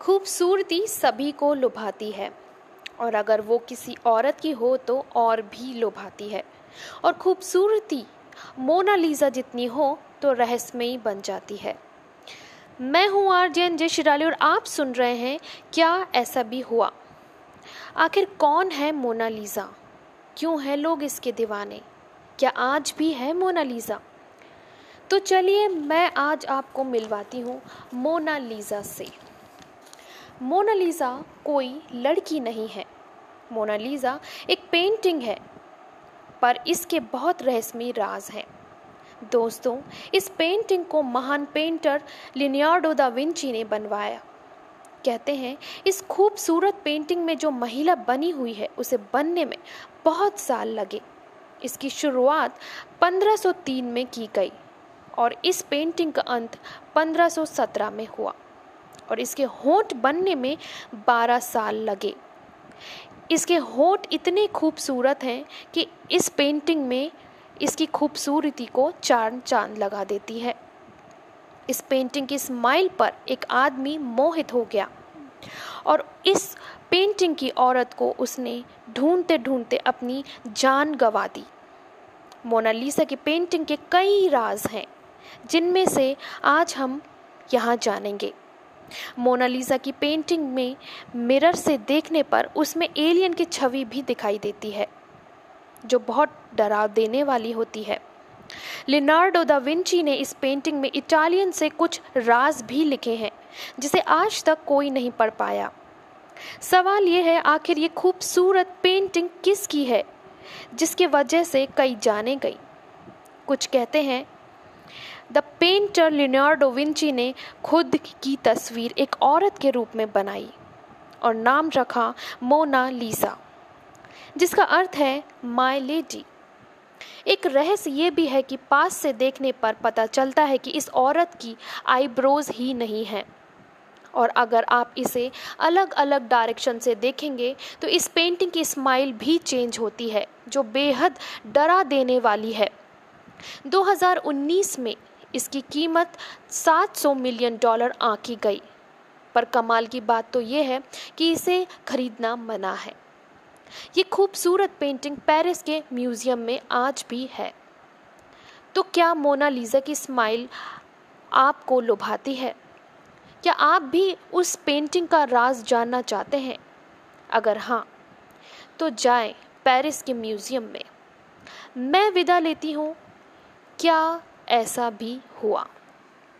खूबसूरती सभी को लुभाती है। और अगर वो किसी औरत की हो तो और भी लुभाती है। और खूबसूरती मोनालिसा जितनी हो तो रहस्यमयी बन जाती है। मैं हूँ आरजेन जय शिराली और आप सुन रहे हैं क्या ऐसा भी हुआ? आखिर कौन है मोनालिसा क्यों है लोग इसके दीवाने? क्या आज भी है मोनालिसा तो चलिए मैं आज आपको मिलवाती हूँ मोनालिसा से। मोनालिसा कोई लड़की नहीं है। मोनालिसा एक पेंटिंग है, पर इसके बहुत रहस्यमय राज हैं। दोस्तों, इस पेंटिंग को महान पेंटर लिनियार्डो दा विंची ने बनवाया। कहते हैं, इस खूबसूरत पेंटिंग में जो महिला बनी हुई है, उसे बनने में बहुत साल लगे। इसकी शुरुआत 1503 में की गई, और इस पेंटिंग का अंत 1517 में हुआ। और इसके होंठ बनने में 12 साल लगे। इसके होंठ इतने खूबसूरत हैं कि इस पेंटिंग में इसकी खूबसूरती को चाँद चाँद लगा देती है। इस पेंटिंग की स्माइल पर एक आदमी मोहित हो गया और इस पेंटिंग की औरत को उसने ढूंढते ढूंढते अपनी जान गवा दी। मोनालिसा की पेंटिंग के कई राज हैं, जिनमें से आज हम यहाँ जानेंगे। मोनालिसा की पेंटिंग में मिरर से देखने पर उसमें एलियन की छवि भी दिखाई देती है, जो बहुत डराव देने वाली होती है। लिनार्डो दा विंची ने इस पेंटिंग में इटालियन से कुछ राज भी लिखे हैं, जिसे आज तक कोई नहीं पढ़ पाया। सवाल यह है, आखिर ये खूबसूरत पेंटिंग किसकी है, जिसकी वजह से कई जाने गई? कुछ कहते हैं द पेंटर लिनार्डो विंची ने खुद की तस्वीर एक औरत के रूप में बनाई और नाम रखा मोना लीसा, जिसका अर्थ है माय लेडी एक रहस्य ये भी है कि पास से देखने पर पता चलता है कि इस औरत की आईब्रोज ही नहीं है। और अगर आप इसे अलग अलग डायरेक्शन से देखेंगे तो इस पेंटिंग की स्माइल भी चेंज होती है, जो बेहद डरा देने वाली है। 2019 में इसकी कीमत 700 मिलियन डॉलर आंकी गई। पर कमाल की बात तो ये है कि इसे खरीदना मना है। ये खूबसूरत पेंटिंग पेरिस के म्यूज़ियम में आज भी है। तो क्या मोनालिसा की स्माइल आपको लुभाती है? क्या आप भी उस पेंटिंग का राज जानना चाहते हैं? अगर हाँ तो जाएँ पेरिस के म्यूज़ियम में। मैं विदा लेती हूँ। क्या ऐसा भी हुआ।